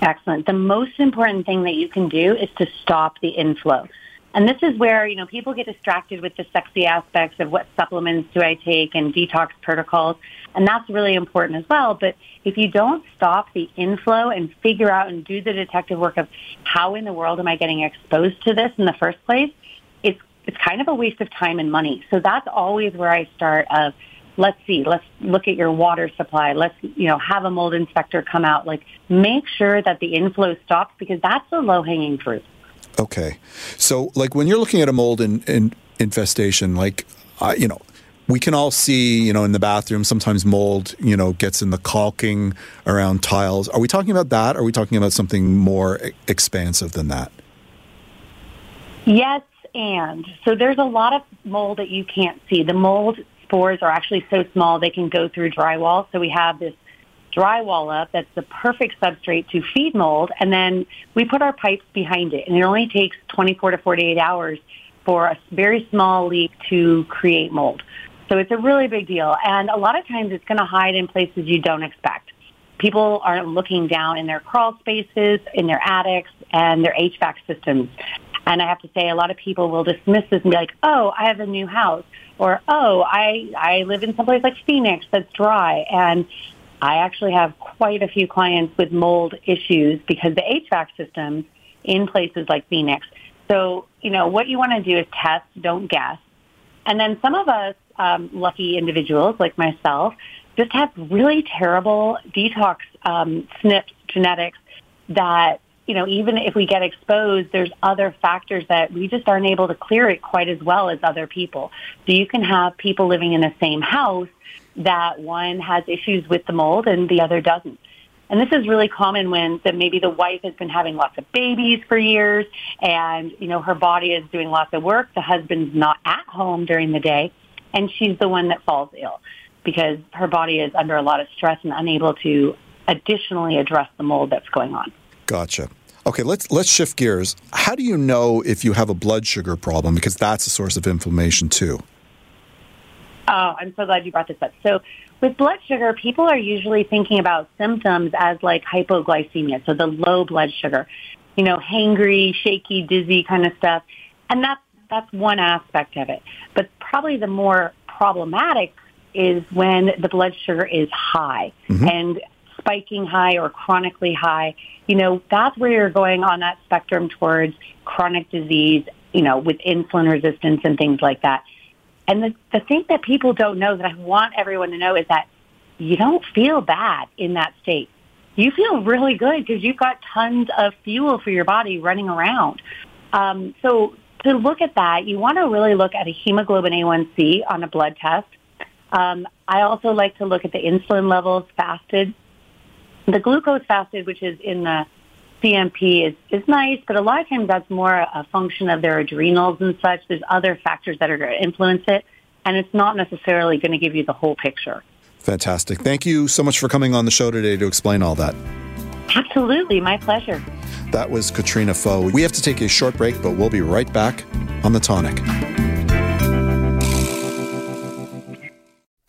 Excellent. The most important thing that you can do is to stop the inflow. And this is where, you know, people get distracted with the sexy aspects of what supplements do I take and detox protocols. And that's really important as well. But if you don't stop the inflow and figure out and do the detective work of how in the world am I getting exposed to this in the first place, it's, it's kind of a waste of time and money. So that's always where I start of, let's see, let's look at your water supply. Let's, you know, have a mold inspector come out. Like make sure that the inflow stops because that's the low hanging fruit. Okay. So, like when you're looking at a mold in, in infestation, like, you know, we can all see, you know, in the bathroom, sometimes mold, you know, gets in the caulking around tiles. Are we talking about that? Are we talking about something more expansive than that? Yes, and so there's a lot of mold that you can't see. The mold spores are actually so small they can go through drywall. So we have this drywall up that's the perfect substrate to feed mold. And then we put our pipes behind it. And it only takes 24 to 48 hours for a very small leak to create mold. So it's a really big deal. And a lot of times it's going to hide in places you don't expect. People aren't looking down in their crawl spaces, in their attics, and their HVAC systems. And I have to say, a lot of people will dismiss this and be like, oh, I have a new house. Or, oh, I, I live in someplace like Phoenix that's dry. And I actually have quite a few clients with mold issues because the HVAC systems in places like Phoenix. So, you know, what you want to do is test, don't guess. And then some of us, um, lucky individuals like myself, just have really terrible detox um, SNPs genetics that, you know, even if we get exposed, there's other factors that we just aren't able to clear it quite as well as other people. So you can have people living in the same house that one has issues with the mold and the other doesn't. And this is really common when that maybe the wife has been having lots of babies for years and, you know, her body is doing lots of work. The husband's not at home during the day and she's the one that falls ill because her body is under a lot of stress and unable to additionally address the mold that's going on. Gotcha. Okay, let's let's shift gears. How do you know if you have a blood sugar problem because that's a source of inflammation too? Oh, I'm so glad you brought this up. So with blood sugar, people are usually thinking about symptoms as like hypoglycemia, so the low blood sugar, you know, hangry, shaky, dizzy kind of stuff. And that's, that's one aspect of it. But probably the more problematic is when the blood sugar is high mm-hmm. and spiking high or chronically high. You know, that's where you're going on that spectrum towards chronic disease, you know, with insulin resistance and things like that. And the, the thing that people don't know that I want everyone to know is that you don't feel bad in that state. You feel really good because you've got tons of fuel for your body running around. Um, so to look at that, you want to really look at a hemoglobin A1C on a blood test. Um, I also like to look at the insulin levels fasted. The glucose fasted, which is in the CMP is, is nice, but a lot of times that's more a function of their adrenals and such. There's other factors that are going to influence it, and it's not necessarily going to give you the whole picture. Fantastic. Thank you so much for coming on the show today to explain all that. Absolutely. My pleasure. That was Katrina Foe. We have to take a short break, but we'll be right back on The Tonic.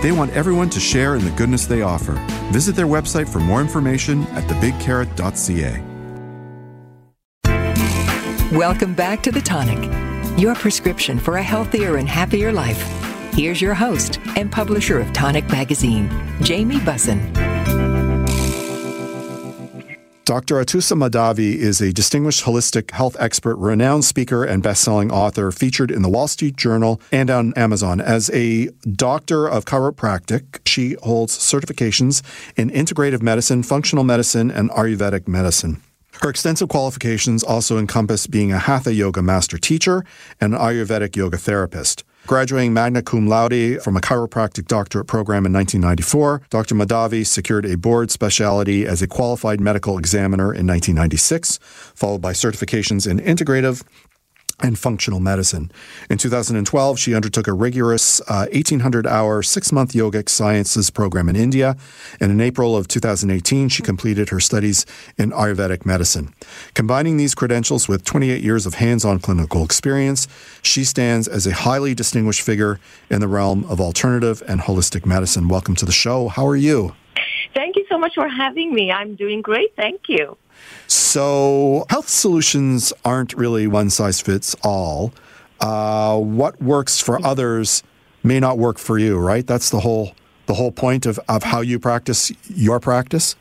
They want everyone to share in the goodness they offer. Visit their website for more information at thebigcarrot.ca. Welcome back to The Tonic, your prescription for a healthier and happier life. Here's your host and publisher of Tonic Magazine, Jamie Bussin. Dr. Atousa Mahdavi is a distinguished holistic health expert, renowned speaker, and best-selling author featured in the Wall Street Journal and on Amazon. As a doctor of chiropractic, she holds certifications in integrative medicine, functional medicine, and Ayurvedic medicine. Her extensive qualifications also encompass being a Hatha Yoga master teacher and Ayurvedic yoga therapist. Graduating magna cum laude from a chiropractic doctorate program in 1994, Dr. Mahdavi secured a board specialty as a qualified medical examiner in 1996, followed by certifications in integrative and functional medicine. In 2012, she undertook a rigorous uh, 1800 hour, six month yogic sciences program in India. And in April of 2018, she completed her studies in Ayurvedic medicine. Combining these credentials with 28 years of hands on clinical experience, she stands as a highly distinguished figure in the realm of alternative and holistic medicine. Welcome to the show. How are you? Thank you so much for having me. I'm doing great. Thank you. So, health solutions aren't really one size fits all. Uh, what works for others may not work for you, right? That's the whole the whole point of, of how you practice your practice.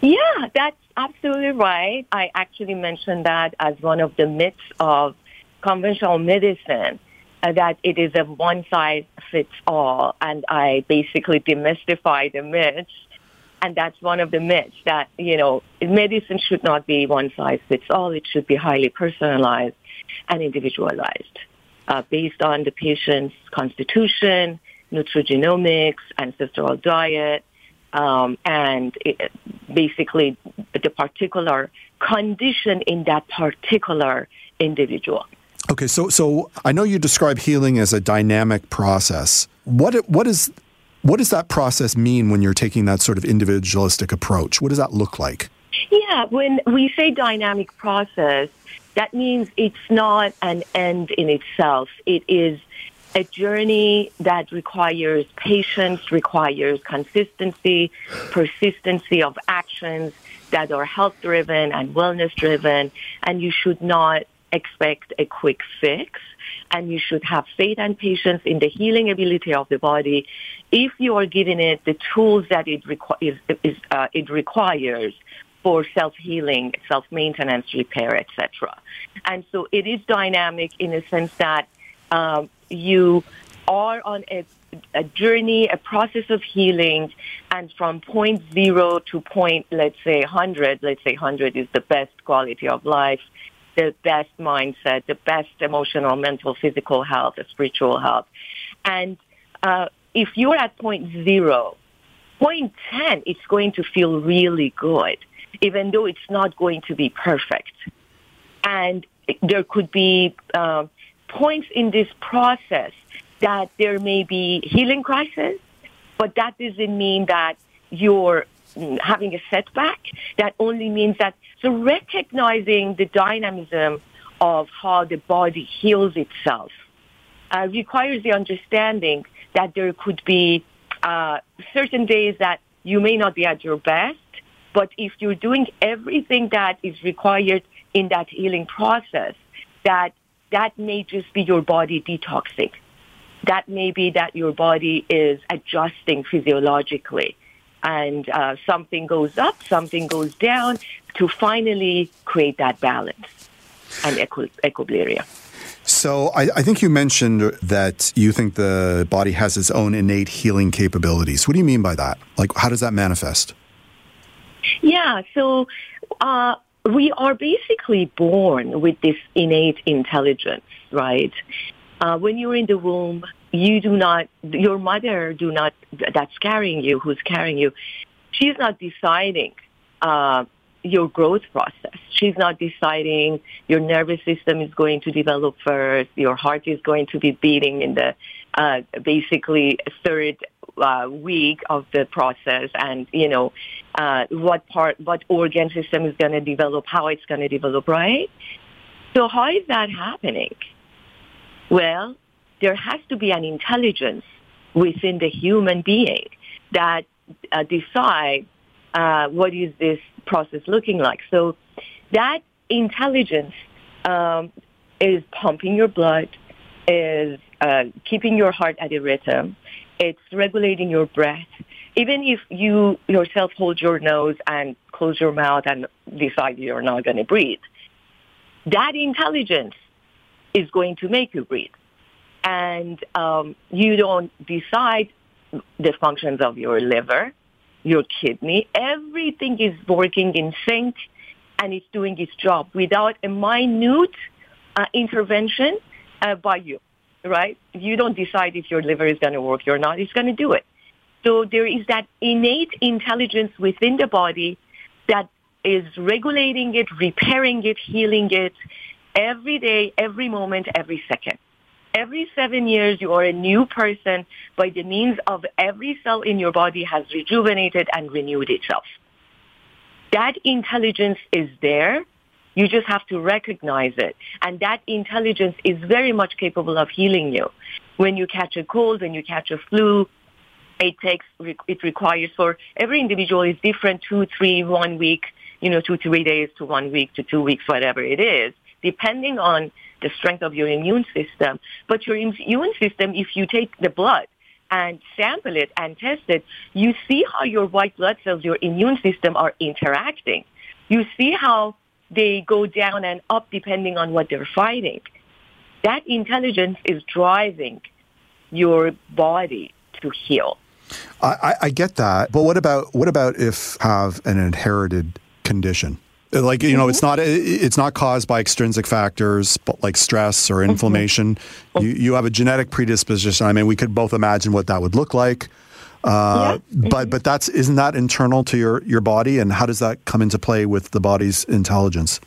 Yeah, that's absolutely right. I actually mentioned that as one of the myths of conventional medicine uh, that it is a one size fits all, and I basically demystify the myths and that's one of the myths that, you know, medicine should not be one size fits all. It should be highly personalized and individualized uh, based on the patient's constitution, nutrigenomics, ancestral diet, um, and it, basically the particular condition in that particular individual. Okay, so so I know you describe healing as a dynamic process. What what is what does that process mean when you're taking that sort of individualistic approach? What does that look like? Yeah, when we say dynamic process, that means it's not an end in itself. It is a journey that requires patience, requires consistency, persistency of actions that are health driven and wellness driven, and you should not expect a quick fix and you should have faith and patience in the healing ability of the body if you are giving it the tools that it, requ- is, is, uh, it requires for self-healing, self-maintenance, repair, etc. And so it is dynamic in the sense that um, you are on a, a, journey, a process of healing, and from point zero to point, let's say 100, let's say 100 is the best quality of life, the best mindset, the best emotional, mental, physical health, spiritual health. And uh, if you're at point zero, point 10, it's going to feel really good, even though it's not going to be perfect. And there could be uh, points in this process that there may be healing crisis, but that doesn't mean that you're having a setback. That only means that so recognizing the dynamism of how the body heals itself uh, requires the understanding that there could be uh, certain days that you may not be at your best, but if you're doing everything that is required in that healing process, that that may just be your body detoxing. That may be that your body is adjusting physiologically and uh, something goes up, something goes down to finally create that balance and equi- equilibrium. So I, I, think you mentioned that you think the body has its own innate healing capabilities. What do you mean by that? Like, how does that manifest? Yeah, so uh, we are basically born with this innate intelligence, right? Uh, when you're in the womb, you do not, your mother do not, that's carrying you, who's carrying you, she's not deciding uh, your growth process. She's not deciding your nervous system is going to develop first, your heart is going to be beating in the uh, basically third uh, week of the process, and you know uh, what part, what organ system is going to develop, how it's going to develop, right? So how is that happening? Well, there has to be an intelligence within the human being that uh, decide uh, what is this process looking like. So that intelligence um, is pumping your blood, is uh, keeping your heart at a rhythm, it's regulating your breath. Even if you yourself hold your nose and close your mouth and decide you're not going to breathe, that intelligence is going to make you breathe and um, you don't decide the functions of your liver, your kidney. Everything is working in sync and it's doing its job without a minute uh, intervention uh, by you. right? You don't decide if your liver is going to work or not. It's going to do it. So there is that innate intelligence within the body that is regulating it, repairing it, healing it every day, every moment, every second. Every seven years, you are a new person by the means of every cell in your body has rejuvenated and renewed itself. That intelligence is there. You just have to recognize it. And that intelligence is very much capable of healing you. When you catch a cold, when you catch a flu, it takes, it requires for every individual is different, two, three, one week, you know, two, three days to one week to two weeks, whatever it is, depending on the strength of your immune system. But your immune system, if you take the blood and sample it and test it, you see how your white blood cells, your immune system are interacting. You see how they go down and up depending on what they're fighting. That intelligence is driving your body to heal. I, I, get that, but what about what about if have an inherited condition? Like you know, mm-hmm. it's not it's not caused by extrinsic factors, but like stress or mm-hmm. inflammation. Mm-hmm. You you have a genetic predisposition. I mean, we could both imagine what that would look like. Uh, yeah. But but that's isn't that internal to your your body, and how does that come into play with the body's intelligence?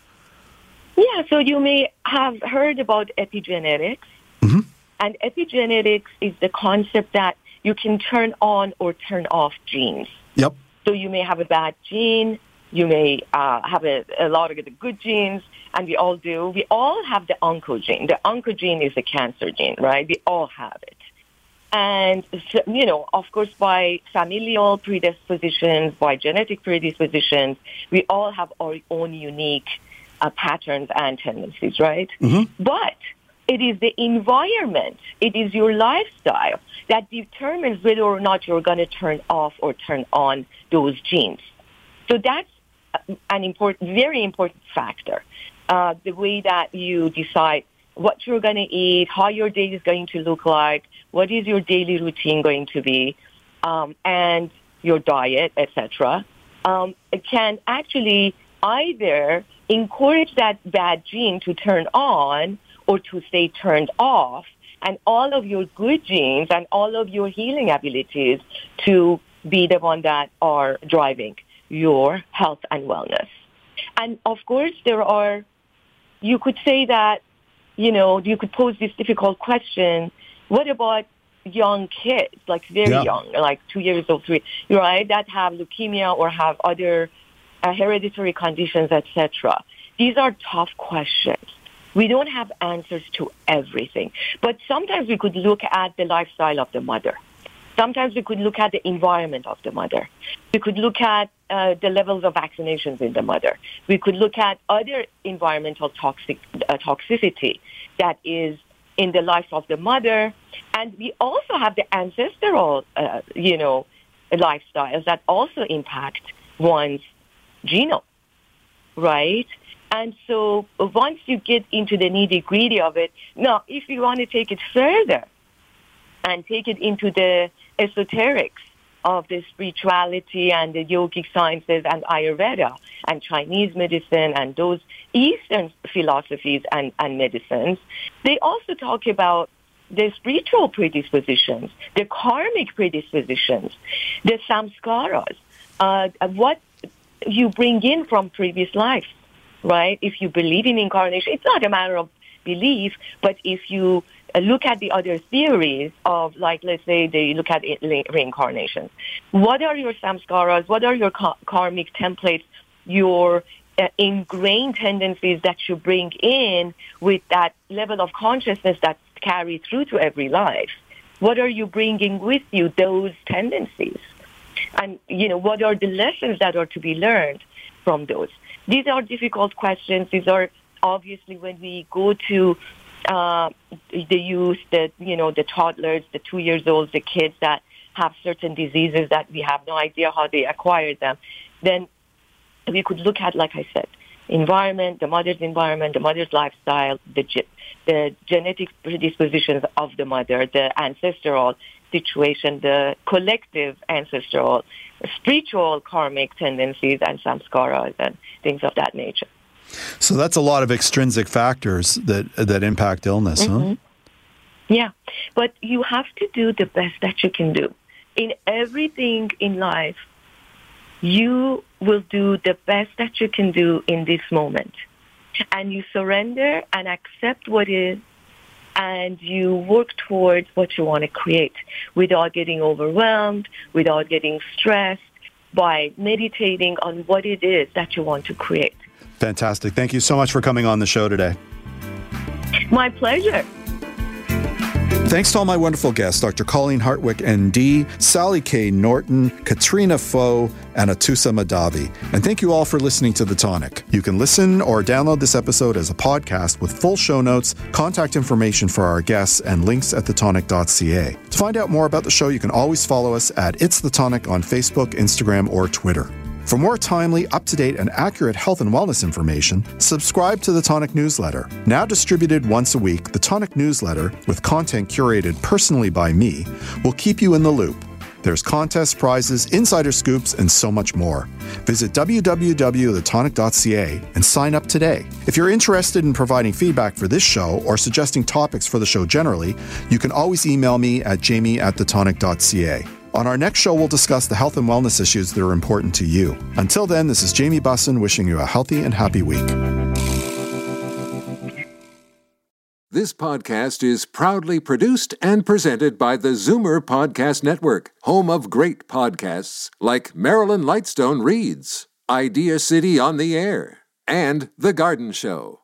Yeah, so you may have heard about epigenetics, mm-hmm. and epigenetics is the concept that you can turn on or turn off genes. Yep. So you may have a bad gene, you may uh, have a, a, lot of the good genes, and we all do. We all have the oncogene. The oncogene is the cancer gene, right? We all have it. And, you know, of course, by familial predispositions, by genetic predispositions, we all have our own unique uh, patterns and tendencies, right? Mm-hmm. But it is the environment, it is your lifestyle that determines whether or not you're going to turn off or turn on those genes. So that's an important, very important factor. Uh, the way that you decide what you're going to eat, how your day is going to look like, what is your daily routine going to be, um, and your diet, etc., um, can actually either encourage that bad gene to turn on or to stay turned off, and all of your good genes and all of your healing abilities to be the one that are driving your health and wellness. And of course, there are, you could say that you know, you could pose this difficult question. What about young kids, like very yeah. young, like two years old, three, right, that have leukemia or have other uh, hereditary conditions, etc. These are tough questions. We don't have answers to everything, but sometimes we could look at the lifestyle of the mother. Sometimes we could look at the environment of the mother. We could look at uh, the levels of vaccinations in the mother. We could look at other environmental toxic, uh, toxicity that is in the life of the mother. And we also have the ancestral, uh, you know, lifestyles that also impact one's genome, right? And so once you get into the nitty gritty of it, now if you want to take it further and take it into the esoterics of the spirituality and the yogic sciences and Ayurveda and Chinese medicine and those Eastern philosophies and, and medicines, they also talk about the spiritual predispositions, the karmic predispositions, the samskaras, uh, what you bring in from previous lives, right? If you believe in incarnation, it's not a matter of belief, but if you look at the other theories of, like, let's say they look at reincarnation. What are your samskaras? What are your karmic templates? Your uh, ingrained tendencies that you bring in with that level of consciousness that carry through to every life. What are you bringing with you? Those tendencies, and you know what are the lessons that are to be learned from those? These are difficult questions. These are obviously when we go to uh, the youth, the you know the toddlers, the two years old, the kids that have certain diseases that we have no idea how they acquired them, then we could look at, like I said, environment, the mother's environment, the mother's lifestyle, the ge- the genetic predispositions of the mother, the ancestral situation, the collective ancestral, spiritual karmic tendencies and samskaras and things of that nature. So that's a lot of extrinsic factors that that impact illness, mm-hmm. huh? Yeah, but you have to do the best that you can do. In everything in life, you will do the best that you can do in this moment. And you surrender and accept what is and you work towards what you want to create without getting overwhelmed, without getting stressed, by meditating on what it is that you want to create. Fantastic. Thank you so much for coming on the show today. My pleasure. Thanks to all my wonderful guests, Dr. Colleen Hartwick, ND, Sally K. Norton, Katrina Foe, and Atousa Mahdavi. And thank you all for listening to The Tonic. You can listen or download this episode as a podcast with full show notes, contact information for our guests, and links at thetonic.ca. To find out more about the show, you can always follow us at It's The Tonic on Facebook, Instagram, or Twitter. For more timely, up to date, and accurate health and wellness information, subscribe to the Tonic newsletter. Now distributed once a week, the Tonic newsletter, with content curated personally by me, will keep you in the loop. There's contests, prizes, insider scoops, and so much more. Visit www.thetonic.ca and sign up today. If you're interested in providing feedback for this show or suggesting topics for the show generally, you can always email me at jamie at thetonic.ca. On our next show, we'll discuss the health and wellness issues that are important to you. Until then, this is Jamie Bussin wishing you a healthy and happy week. This podcast is proudly produced and presented by the Zoomer Podcast Network, home of great podcasts like Marilyn Lightstone Reads, Idea City on the Air, and The Garden Show.